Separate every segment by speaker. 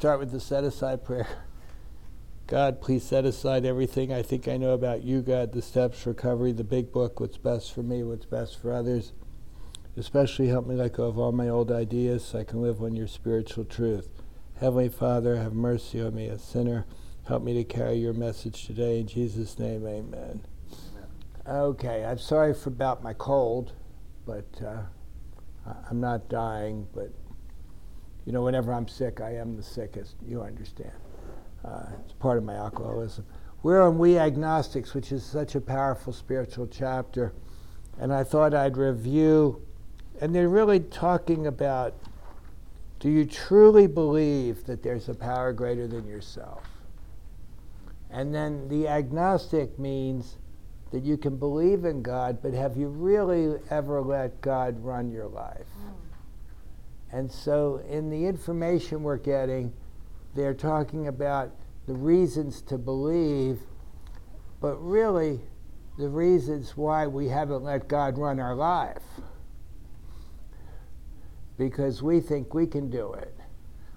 Speaker 1: start with the set aside prayer. God, please set aside everything I think I know about you, God, the steps, recovery, the big book, what's best for me, what's best for others. Especially help me let go of all my old ideas so I can live on your spiritual truth. Heavenly Father, have mercy on me, a sinner. Help me to carry your message today. In Jesus' name, amen. amen. Okay, I'm sorry for about my cold, but uh, I'm not dying. But, you know, whenever I'm sick, I am the sickest. You understand. Uh, it's part of my alcoholism. We're on We Agnostics, which is such a powerful spiritual chapter. And I thought I'd review, and they're really talking about do you truly believe that there's a power greater than yourself? And then the agnostic means that you can believe in God, but have you really ever let God run your life? And so, in the information we're getting, they're talking about the reasons to believe, but really the reasons why we haven't let God run our life. Because we think we can do it.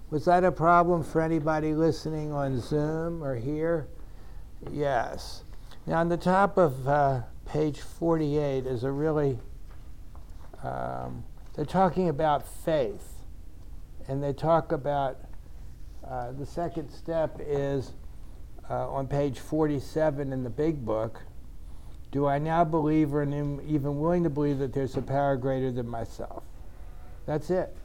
Speaker 1: Was that a problem for anybody listening on Zoom or here? Yes. Now, on the top of uh, page 48 is a really, um, they're talking about faith. And they talk about uh, the second step is uh, on page 47 in the big book. Do I now believe or am even willing to believe that there's a power greater than myself? That's it.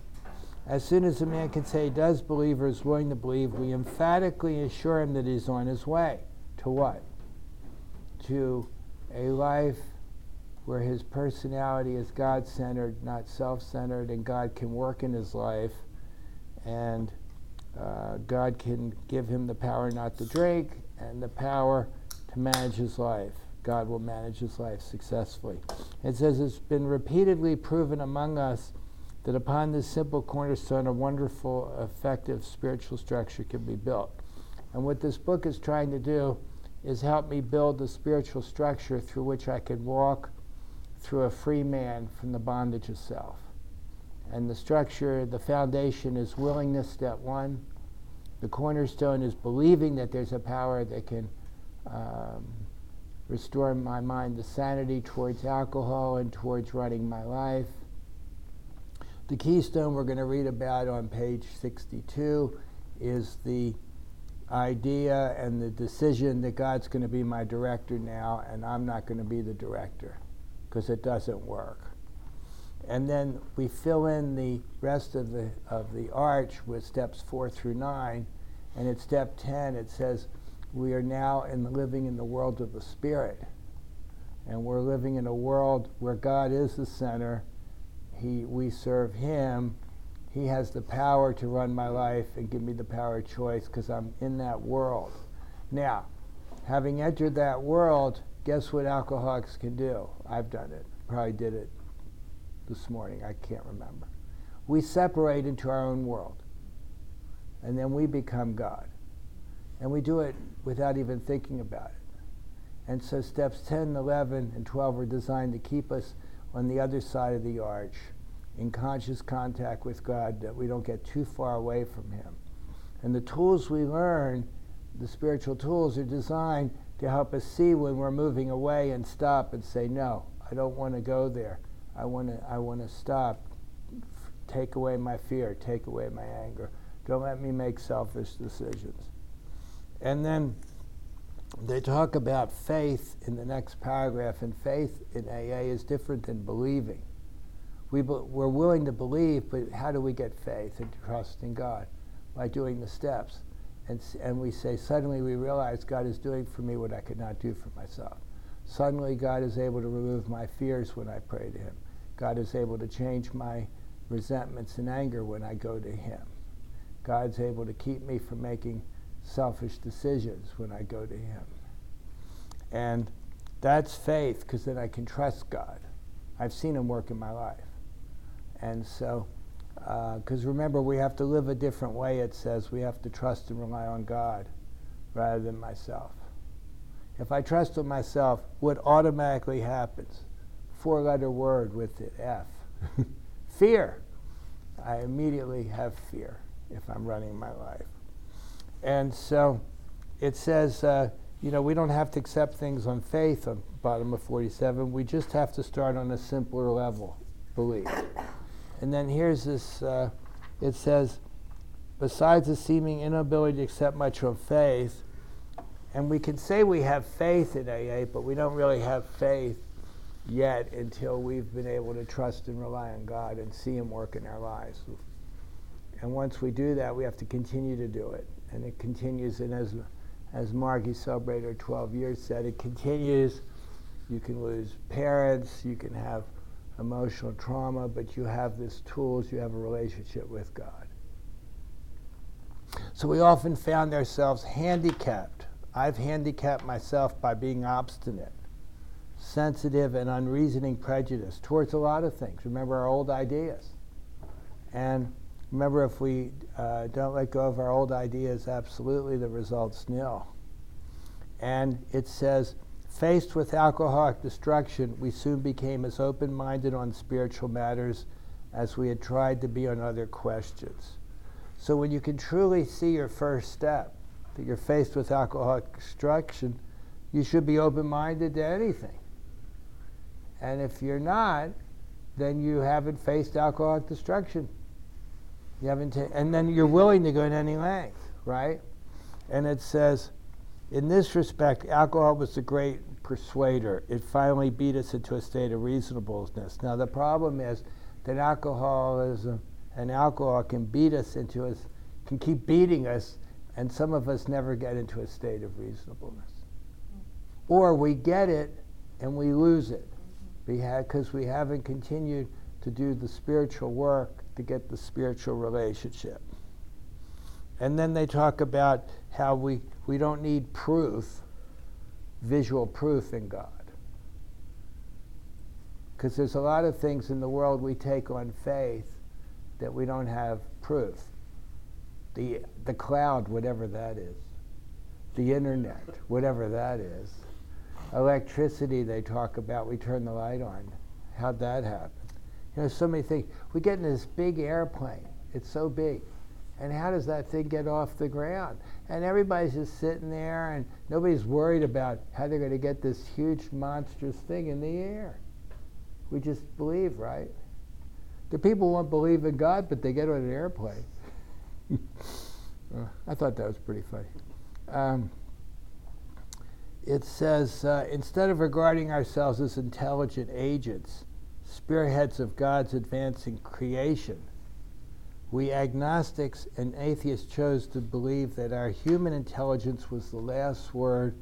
Speaker 1: As soon as a man can say he does believe or is willing to believe, we emphatically assure him that he's on his way. To what? To a life where his personality is God centered, not self centered, and God can work in his life and uh, God can give him the power not to drink and the power to manage his life. God will manage his life successfully. It says it's been repeatedly proven among us that upon this simple cornerstone, a wonderful, effective spiritual structure can be built. And what this book is trying to do is help me build the spiritual structure through which I can walk through a free man from the bondage of self. And the structure, the foundation is willingness, step one. The cornerstone is believing that there's a power that can um, restore my mind the sanity towards alcohol and towards running my life. The keystone we're going to read about on page 62 is the idea and the decision that God's going to be my director now, and I'm not going to be the director because it doesn't work and then we fill in the rest of the of the arch with steps four through nine, and at step ten it says we are now in living in the world of the spirit, and we're living in a world where God is the center. He we serve Him. He has the power to run my life and give me the power of choice because I'm in that world. Now, having entered that world, guess what alcoholics can do? I've done it. Probably did it this morning. I can't remember. We separate into our own world. And then we become God. And we do it without even thinking about it. And so steps 10, 11, and 12 are designed to keep us on the other side of the arch in conscious contact with God that we don't get too far away from Him. And the tools we learn, the spiritual tools, are designed to help us see when we're moving away and stop and say, No, I don't want to go there. I want to I want to stop. Take away my fear. Take away my anger. Don't let me make selfish decisions. And then they talk about faith in the next paragraph, and faith in AA is different than believing. We be, we're willing to believe, but how do we get faith and trust in God? By doing the steps. And, and we say, suddenly we realize God is doing for me what I could not do for myself. Suddenly God is able to remove my fears when I pray to Him. God is able to change my resentments and anger when I go to Him. God's able to keep me from making selfish decisions when I go to Him. And that's faith because then I can trust God. I've seen Him work in my life. And so, because uh, remember, we have to live a different way, it says. We have to trust and rely on God rather than myself. If I trust in myself, what automatically happens? four letter word with the F fear. I immediately have fear if I'm running my life. And so it says, uh, you know, we don't have to accept things on faith on bottom of 47. We just have to start on a simpler level, belief. And then here's this uh, it says, besides the seeming inability to accept much on faith, and we can say we have faith in AA, but we don't really have faith yet until we've been able to trust and rely on God and see Him work in our lives. And once we do that, we have to continue to do it. And it continues, and as, as Margie her 12 years said, it continues. You can lose parents, you can have emotional trauma, but you have these tools, you have a relationship with God. So we often found ourselves handicapped. I've handicapped myself by being obstinate, sensitive, and unreasoning prejudice towards a lot of things. Remember our old ideas. And remember, if we uh, don't let go of our old ideas, absolutely the result's nil. And it says, Faced with alcoholic destruction, we soon became as open minded on spiritual matters as we had tried to be on other questions. So, when you can truly see your first step, that you're faced with alcoholic destruction, you should be open minded to anything. And if you're not, then you haven't faced alcoholic destruction. You haven't, ta- and then you're willing to go to any length, right? And it says, in this respect, alcohol was a great persuader. It finally beat us into a state of reasonableness. Now, the problem is that alcoholism and alcohol can beat us into us, can keep beating us, and some of us never get into a state of reasonableness. Or we get it and we lose it because we haven't continued to do the spiritual work to get the spiritual relationship. And then they talk about how we, we don't need proof visual proof in God. Because there's a lot of things in the world we take on faith that we don't have proof. The, the cloud, whatever that is, the internet, whatever that is, electricity they talk about, we turn the light on. How'd that happen? You know, so many things. We get in this big airplane, it's so big. And how does that thing get off the ground? And everybody's just sitting there, and nobody's worried about how they're going to get this huge, monstrous thing in the air. We just believe, right? The people won't believe in God, but they get on an airplane. I thought that was pretty funny. Um, it says uh, instead of regarding ourselves as intelligent agents, spearheads of God's advancing creation, we agnostics and atheists chose to believe that our human intelligence was the last word,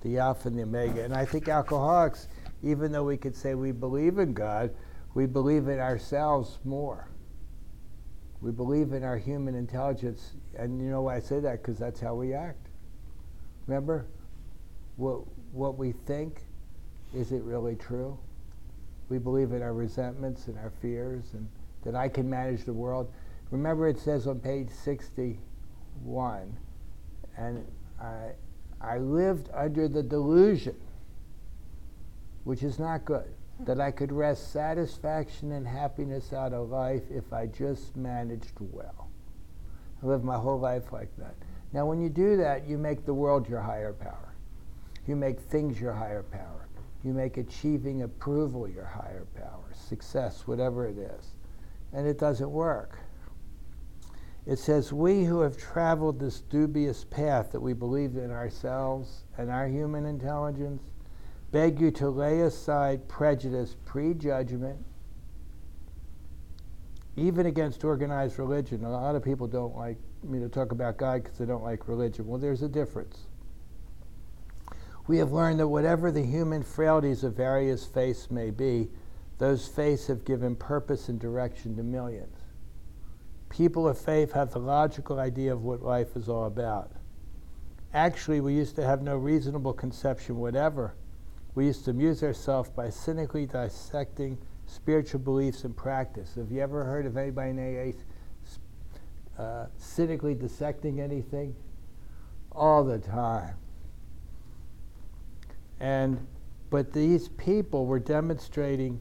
Speaker 1: the Alpha and the Omega. And I think alcoholics, even though we could say we believe in God, we believe in ourselves more. We believe in our human intelligence. And you know why I say that? Because that's how we act. Remember? What, what we think, is it really true? We believe in our resentments and our fears and that I can manage the world. Remember, it says on page 61, and I, I lived under the delusion, which is not good, that I could wrest satisfaction and happiness out of life if I just managed well. I lived my whole life like that. Now, when you do that, you make the world your higher power. You make things your higher power. You make achieving approval your higher power, success, whatever it is. And it doesn't work. It says, We who have traveled this dubious path that we believe in ourselves and our human intelligence beg you to lay aside prejudice, prejudgment, even against organized religion. A lot of people don't like me to talk about God because they don't like religion. Well, there's a difference. We have learned that whatever the human frailties of various faiths may be, those faiths have given purpose and direction to millions people of faith have the logical idea of what life is all about. Actually, we used to have no reasonable conception whatever. We used to amuse ourselves by cynically dissecting spiritual beliefs and practice. Have you ever heard of anybody in AA uh, cynically dissecting anything? All the time. And but these people were demonstrating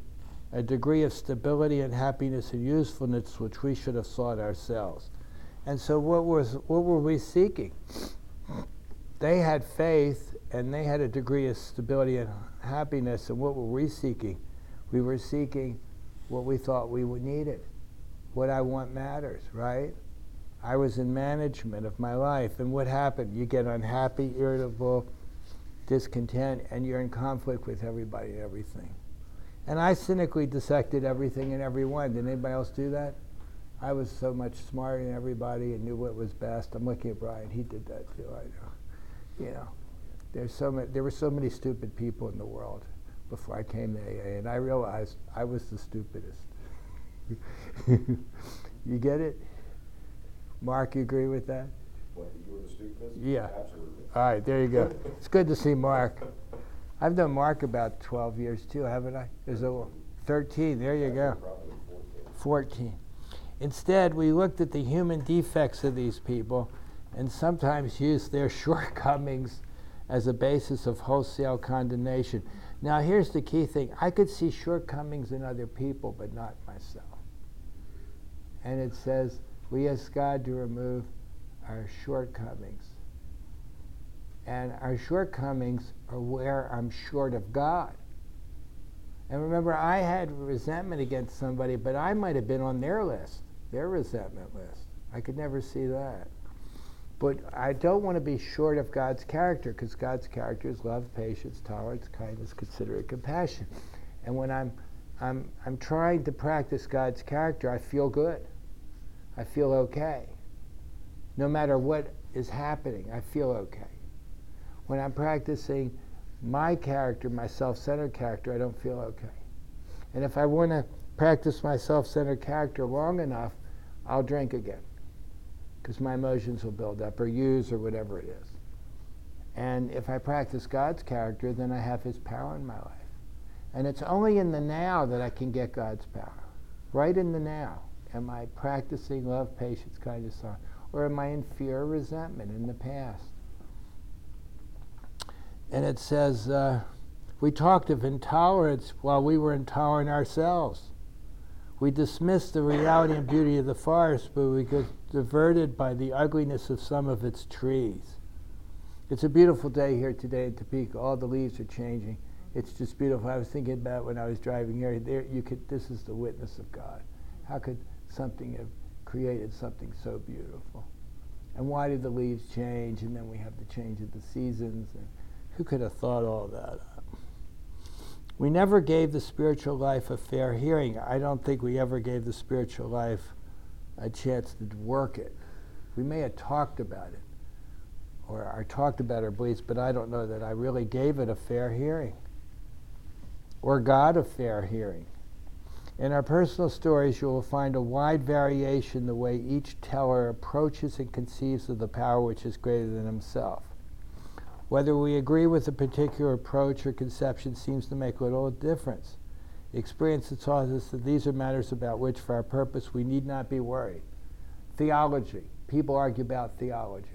Speaker 1: a degree of stability and happiness and usefulness which we should have sought ourselves. And so, what was what were we seeking? They had faith, and they had a degree of stability and happiness. And what were we seeking? We were seeking what we thought we would needed. What I want matters, right? I was in management of my life, and what happened? You get unhappy, irritable, discontent, and you're in conflict with everybody and everything. And I cynically dissected everything and everyone. Did anybody else do that? I was so much smarter than everybody and knew what was best. I'm looking at Brian; he did that too. I know. You know, there's so many. There were so many stupid people in the world before I came to AA, and I realized I was the stupidest. you get it? Mark, you agree with that?
Speaker 2: What, you were the stupidest?
Speaker 1: Yeah.
Speaker 2: Absolutely.
Speaker 1: All right, there you go. It's good to see Mark. I've known Mark about 12 years too, haven't I? There's a 13. There you go. 14. Instead, we looked at the human defects of these people and sometimes used their shortcomings as a basis of wholesale condemnation. Now, here's the key thing I could see shortcomings in other people, but not myself. And it says, we ask God to remove our shortcomings. And our shortcomings are where I'm short of God. And remember, I had resentment against somebody, but I might have been on their list, their resentment list. I could never see that. But I don't want to be short of God's character because God's character is love, patience, tolerance, kindness, considerate, compassion. And when I'm, I'm, I'm trying to practice God's character, I feel good. I feel okay. No matter what is happening, I feel okay. When I'm practicing my character, my self centered character, I don't feel okay. And if I want to practice my self centered character long enough, I'll drink again because my emotions will build up or use or whatever it is. And if I practice God's character, then I have His power in my life. And it's only in the now that I can get God's power. Right in the now. Am I practicing love, patience, kindness, or am I in fear or resentment in the past? And it says, uh, we talked of intolerance while we were intolerant ourselves. We dismissed the reality and beauty of the forest, but we got diverted by the ugliness of some of its trees. It's a beautiful day here today in Topeka. All the leaves are changing. It's just beautiful. I was thinking about when I was driving here. There, you could. This is the witness of God. How could something have created something so beautiful? And why did the leaves change? And then we have the change of the seasons. And who could have thought all that up? We never gave the spiritual life a fair hearing. I don't think we ever gave the spiritual life a chance to work it. We may have talked about it, or I talked about our beliefs, but I don't know that I really gave it a fair hearing, or God a fair hearing. In our personal stories, you will find a wide variation the way each teller approaches and conceives of the power which is greater than himself. Whether we agree with a particular approach or conception seems to make little difference. Experience has taught us that these are matters about which, for our purpose, we need not be worried. Theology. People argue about theology.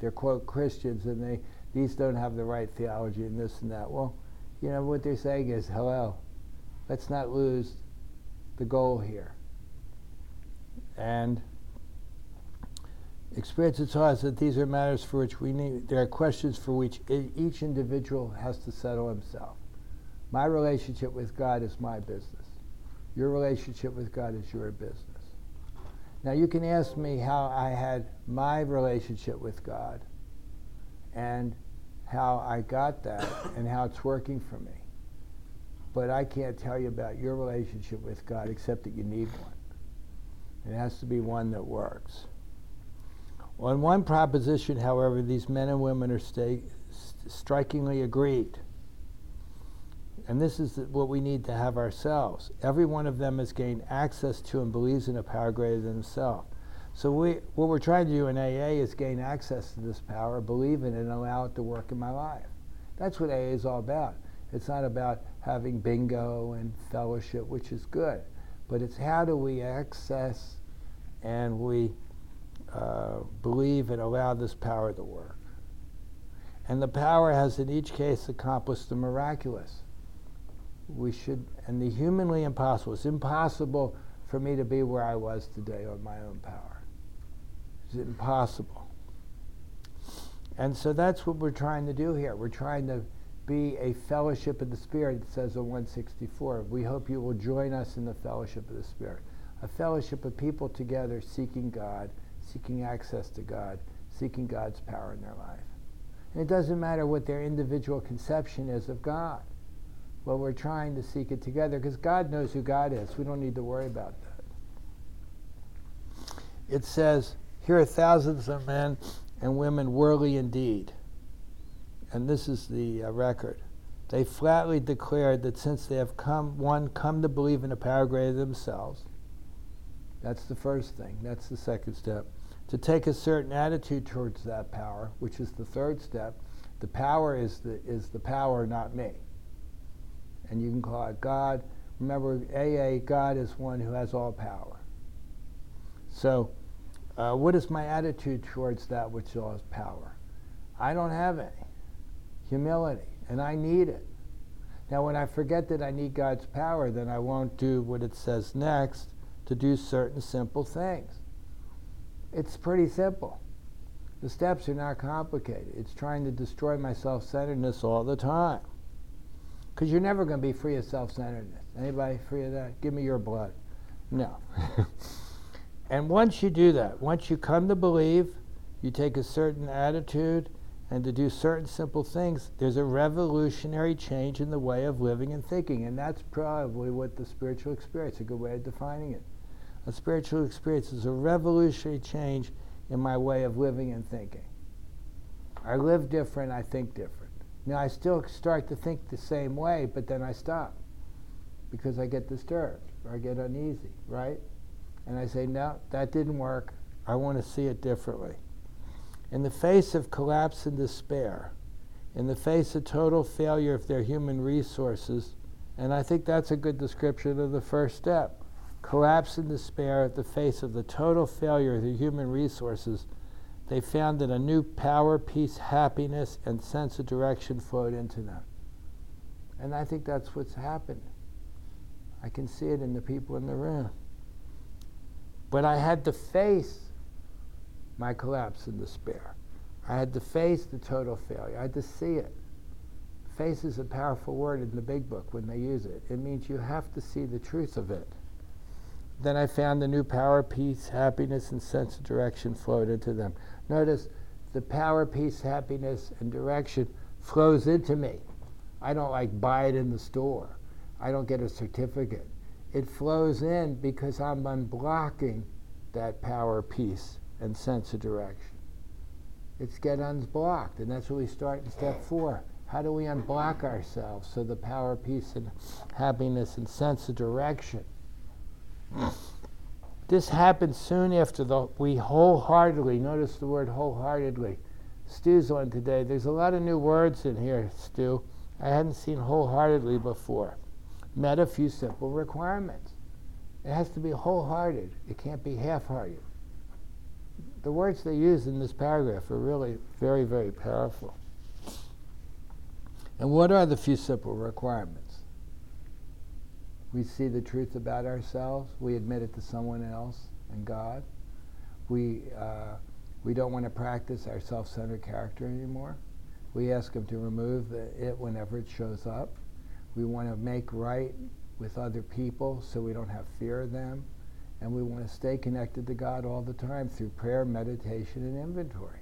Speaker 1: They're, quote, Christians, and they, these don't have the right theology and this and that. Well, you know, what they're saying is, hello, let's not lose the goal here. And experience has taught us that these are matters for which we need, there are questions for which each individual has to settle himself. My relationship with God is my business. Your relationship with God is your business. Now, you can ask me how I had my relationship with God and how I got that and how it's working for me. But I can't tell you about your relationship with God except that you need one. It has to be one that works. On one proposition, however, these men and women are st- strikingly agreed. And this is what we need to have ourselves. Every one of them has gained access to and believes in a power greater than himself. So we, what we're trying to do in AA is gain access to this power, believe in it, and allow it to work in my life. That's what AA is all about. It's not about having bingo and fellowship, which is good, but it's how do we access and we uh, believe and allow this power to work. And the power has in each case accomplished the miraculous. We should, and the humanly impossible. It's impossible for me to be where I was today on my own power. It's impossible. And so that's what we're trying to do here. We're trying to be a fellowship of the Spirit, it says on 164. We hope you will join us in the fellowship of the Spirit. A fellowship of people together seeking God, seeking access to God, seeking God's power in their life. And it doesn't matter what their individual conception is of God. Well, we're trying to seek it together because God knows who God is. We don't need to worry about that. It says, Here are thousands of men and women worldly indeed. And this is the uh, record. They flatly declared that since they have come, one, come to believe in a power greater than themselves, that's the first thing. That's the second step. To take a certain attitude towards that power, which is the third step. The power is the, is the power, not me. And you can call it God. Remember, AA, God is one who has all power. So, uh, what is my attitude towards that which has power? I don't have any. Humility. And I need it. Now, when I forget that I need God's power, then I won't do what it says next to do certain simple things. It's pretty simple. The steps are not complicated. It's trying to destroy my self centeredness all the time. Because you're never going to be free of self centeredness. Anybody free of that? Give me your blood. No. and once you do that, once you come to believe, you take a certain attitude and to do certain simple things, there's a revolutionary change in the way of living and thinking. And that's probably what the spiritual experience, is a good way of defining it. A spiritual experience is a revolutionary change in my way of living and thinking. I live different, I think different. Now, I still start to think the same way, but then I stop because I get disturbed or I get uneasy, right? And I say, no, that didn't work. I want to see it differently. In the face of collapse and despair, in the face of total failure of their human resources, and I think that's a good description of the first step collapse in despair at the face of the total failure of the human resources, they found that a new power, peace, happiness, and sense of direction flowed into them. And I think that's what's happened. I can see it in the people in the room. But I had to face my collapse and despair. I had to face the total failure. I had to see it. Face is a powerful word in the big book when they use it. It means you have to see the truth of it. Then I found the new power, peace, happiness, and sense of direction flowed into them. Notice the power, peace, happiness, and direction flows into me. I don't like buy it in the store. I don't get a certificate. It flows in because I'm unblocking that power, peace, and sense of direction. It's get unblocked, and that's what we start in step four. How do we unblock ourselves so the power, peace, and happiness and sense of direction this happened soon after the, we wholeheartedly, notice the word wholeheartedly. Stu's on today. There's a lot of new words in here, Stu. I hadn't seen wholeheartedly before. Met a few simple requirements. It has to be wholehearted, it can't be half hearted. The words they use in this paragraph are really very, very powerful. And what are the few simple requirements? We see the truth about ourselves. We admit it to someone else and God. We, uh, we don't want to practice our self centered character anymore. We ask Him to remove it whenever it shows up. We want to make right with other people so we don't have fear of them. And we want to stay connected to God all the time through prayer, meditation, and inventory.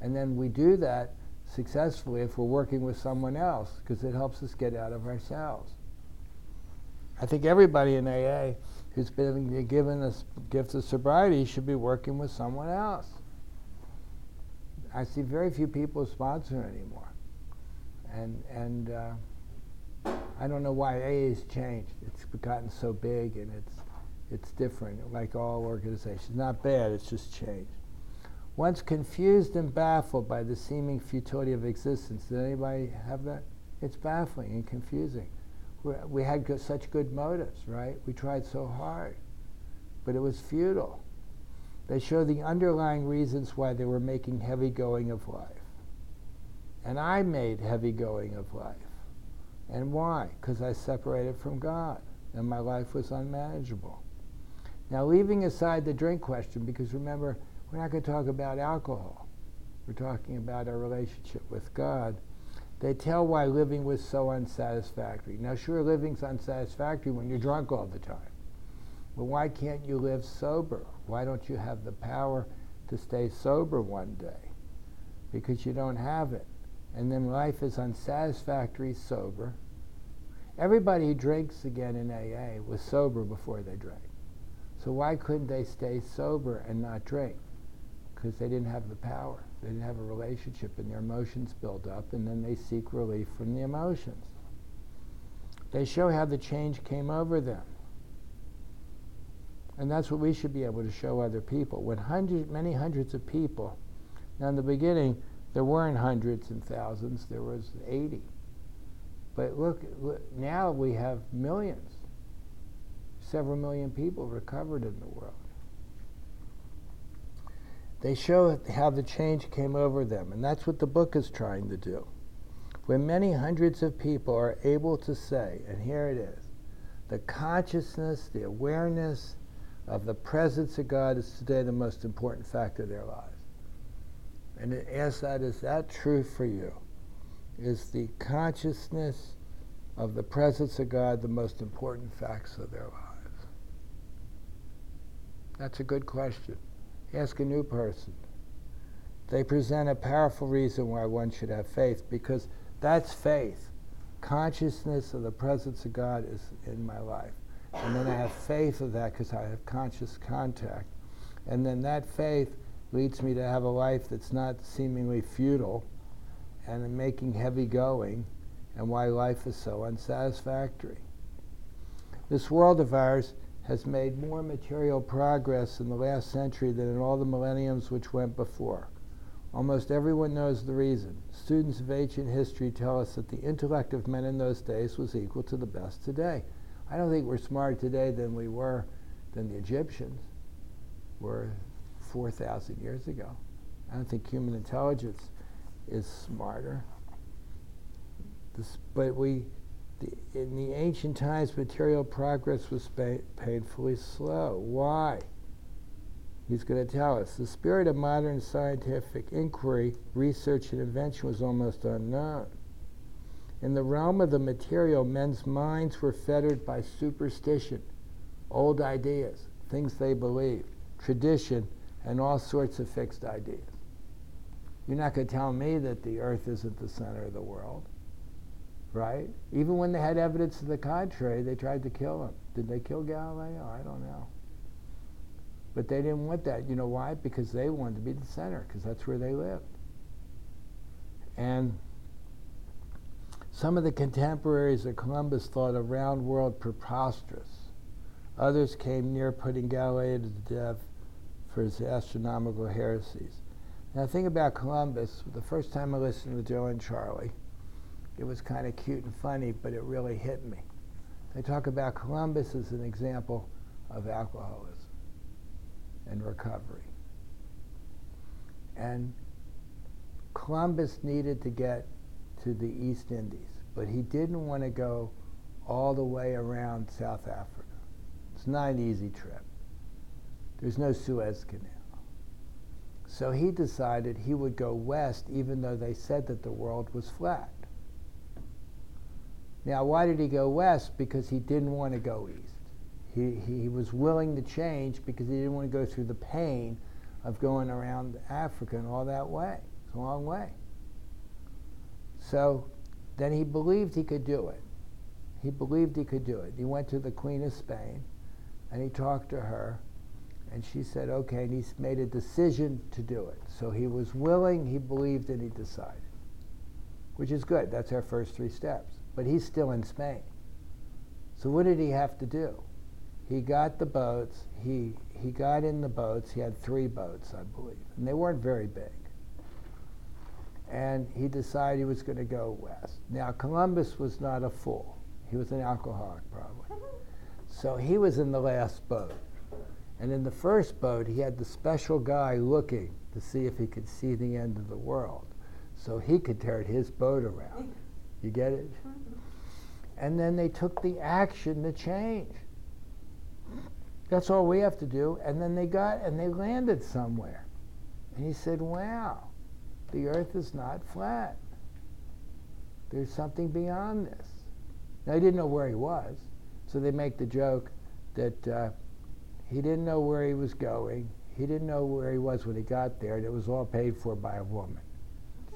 Speaker 1: And then we do that successfully if we're working with someone else because it helps us get out of ourselves. I think everybody in AA who's been given a gift of sobriety should be working with someone else. I see very few people sponsor anymore, and and uh, I don't know why AA has changed. It's gotten so big and it's it's different, like all organizations. Not bad. It's just changed. Once confused and baffled by the seeming futility of existence, did anybody have that? It's baffling and confusing we had good, such good motives, right? We tried so hard, but it was futile. They show the underlying reasons why they were making heavy going of life. And I made heavy going of life. And why? Because I separated from God and my life was unmanageable. Now, leaving aside the drink question, because remember, We're not going to talk about alcohol. We're talking about our relationship with God. They tell why living was so unsatisfactory. Now, sure, living's unsatisfactory when you're drunk all the time. But why can't you live sober? Why don't you have the power to stay sober one day? Because you don't have it. And then life is unsatisfactory sober. Everybody who drinks again in AA was sober before they drank. So why couldn't they stay sober and not drink? Because they didn't have the power. They didn't have a relationship, and their emotions build up, and then they seek relief from the emotions. They show how the change came over them. And that's what we should be able to show other people. When hundred, many hundreds of people, now in the beginning, there weren't hundreds and thousands, there was 80. But look, look, now we have millions. Several million people recovered in the world. They show how the change came over them, and that's what the book is trying to do. When many hundreds of people are able to say, and here it is, the consciousness, the awareness of the presence of God is today the most important fact of their lives. And it asks that, is that true for you? Is the consciousness of the presence of God the most important facts of their lives? That's a good question. Ask a new person. They present a powerful reason why one should have faith because that's faith. Consciousness of the presence of God is in my life. And then I have faith of that because I have conscious contact. And then that faith leads me to have a life that's not seemingly futile and making heavy going and why life is so unsatisfactory. This world of ours has made more material progress in the last century than in all the millenniums which went before. Almost everyone knows the reason. Students of ancient history tell us that the intellect of men in those days was equal to the best today. I don't think we're smarter today than we were than the Egyptians were 4,000 years ago. I don't think human intelligence is smarter. This, but we, the, in the ancient times, material progress was pa- painfully slow. Why? He's going to tell us. The spirit of modern scientific inquiry, research, and invention was almost unknown. In the realm of the material, men's minds were fettered by superstition, old ideas, things they believed, tradition, and all sorts of fixed ideas. You're not going to tell me that the earth isn't the center of the world, right? Even when they had evidence to the contrary, they tried to kill him. Did they kill Galileo? I don't know. But they didn't want that. You know why? Because they wanted to be the center, because that's where they lived. And some of the contemporaries of Columbus thought a round world preposterous. Others came near putting Galileo to death for his astronomical heresies. Now, think about Columbus. The first time I listened to Joe and Charlie, it was kind of cute and funny, but it really hit me. They talk about Columbus as an example of alcoholism and recovery. And Columbus needed to get to the East Indies, but he didn't want to go all the way around South Africa. It's not an easy trip. There's no Suez Canal. So he decided he would go west even though they said that the world was flat. Now, why did he go west? Because he didn't want to go east. He, he was willing to change because he didn't want to go through the pain of going around Africa and all that way. It's a long way. So then he believed he could do it. He believed he could do it. He went to the Queen of Spain and he talked to her and she said, okay, and he made a decision to do it. So he was willing, he believed, and he decided, which is good. That's our first three steps. But he's still in Spain. So what did he have to do? He got the boats, he, he got in the boats, he had three boats, I believe, and they weren't very big. And he decided he was going to go west. Now, Columbus was not a fool. He was an alcoholic, probably. So he was in the last boat. And in the first boat, he had the special guy looking to see if he could see the end of the world. So he could turn his boat around. You get it? And then they took the action to change. That's all we have to do. And then they got and they landed somewhere. And he said, Wow, the earth is not flat. There's something beyond this. Now, he didn't know where he was, so they make the joke that uh, he didn't know where he was going. He didn't know where he was when he got there, and it was all paid for by a woman.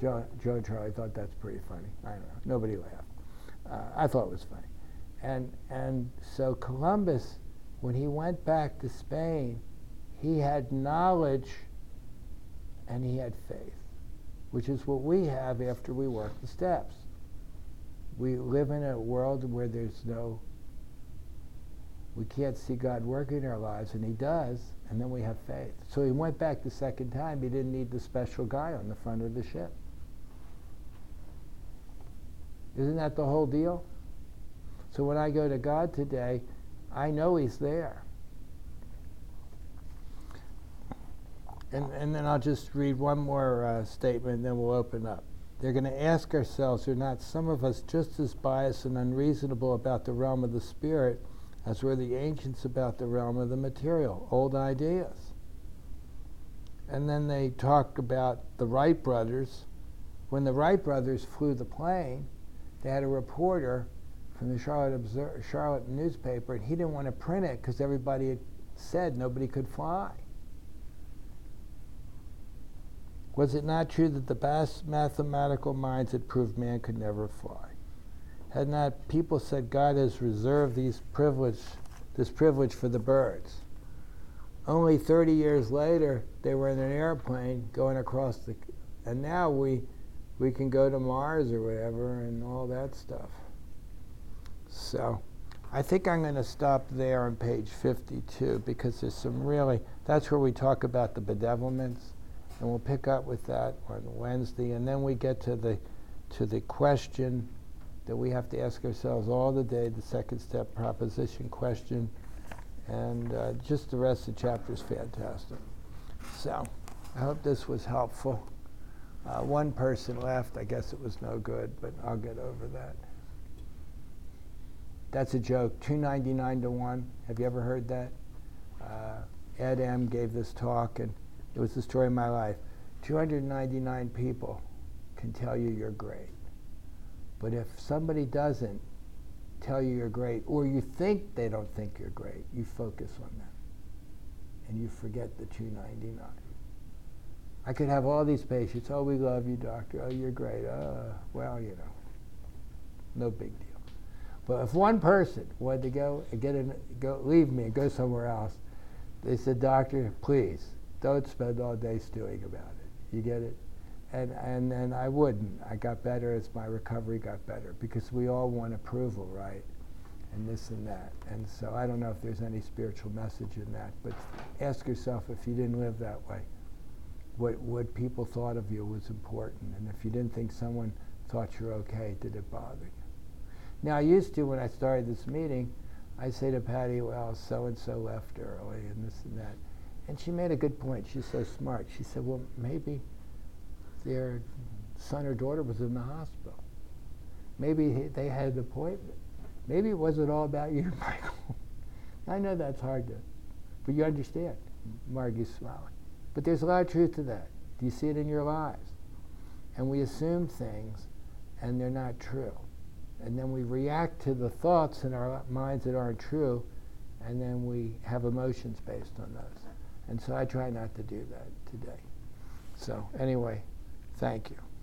Speaker 1: Joe, Charlie thought that's pretty funny. I don't know. Nobody laughed. Uh, I thought it was funny. And, and so Columbus, when he went back to Spain, he had knowledge and he had faith, which is what we have after we work the steps. We live in a world where there's no, we can't see God working in our lives, and He does, and then we have faith. So he went back the second time. He didn't need the special guy on the front of the ship. Isn't that the whole deal? So when I go to God today, I know He's there. And, and then I'll just read one more uh, statement, and then we'll open up. They're going to ask ourselves are not some of us just as biased and unreasonable about the realm of the spirit as were the ancients about the realm of the material, old ideas? And then they talk about the Wright brothers. When the Wright brothers flew the plane, they had a reporter from the Charlotte, Obser- Charlotte newspaper, and he didn't want to print it because everybody had said nobody could fly. Was it not true that the best mathematical minds had proved man could never fly? Had not people said God has reserved these privilege, this privilege for the birds? Only 30 years later, they were in an airplane going across the, and now we, we can go to Mars or whatever and all that stuff. So, I think I'm going to stop there on page 52 because there's some really, that's where we talk about the bedevilments and we'll pick up with that on Wednesday, and then we get to the to the question that we have to ask ourselves all the day, the second step proposition question, and uh, just the rest of the chapter is fantastic. So, I hope this was helpful. Uh, one person left. I guess it was no good, but I'll get over that. That's a joke. Two ninety nine to one. Have you ever heard that? Uh, Ed M. gave this talk and. It was the story of my life. 299 people can tell you you're great. But if somebody doesn't tell you you're great, or you think they don't think you're great, you focus on them. And you forget the 299. I could have all these patients, oh, we love you, doctor. Oh, you're great. Uh, well, you know, no big deal. But if one person wanted to go and get in, go, leave me and go somewhere else, they said, doctor, please, don't spend all day stewing about it. You get it? And, and then I wouldn't. I got better as my recovery got better because we all want approval, right? And this and that. And so I don't know if there's any spiritual message in that, but ask yourself if you didn't live that way, what, what people thought of you was important. And if you didn't think someone thought you're okay, did it bother you? Now, I used to, when I started this meeting, I say to Patty, well, so and so left early and this and that. And she made a good point. She's so smart. She said, well, maybe their son or daughter was in the hospital. Maybe he, they had an appointment. Maybe it wasn't all about you, Michael. I know that's hard to, but you understand. Margie's smiling. But there's a lot of truth to that. Do you see it in your lives? And we assume things, and they're not true. And then we react to the thoughts in our minds that aren't true, and then we have emotions based on those. And so I try not to do that today. So, anyway, thank you.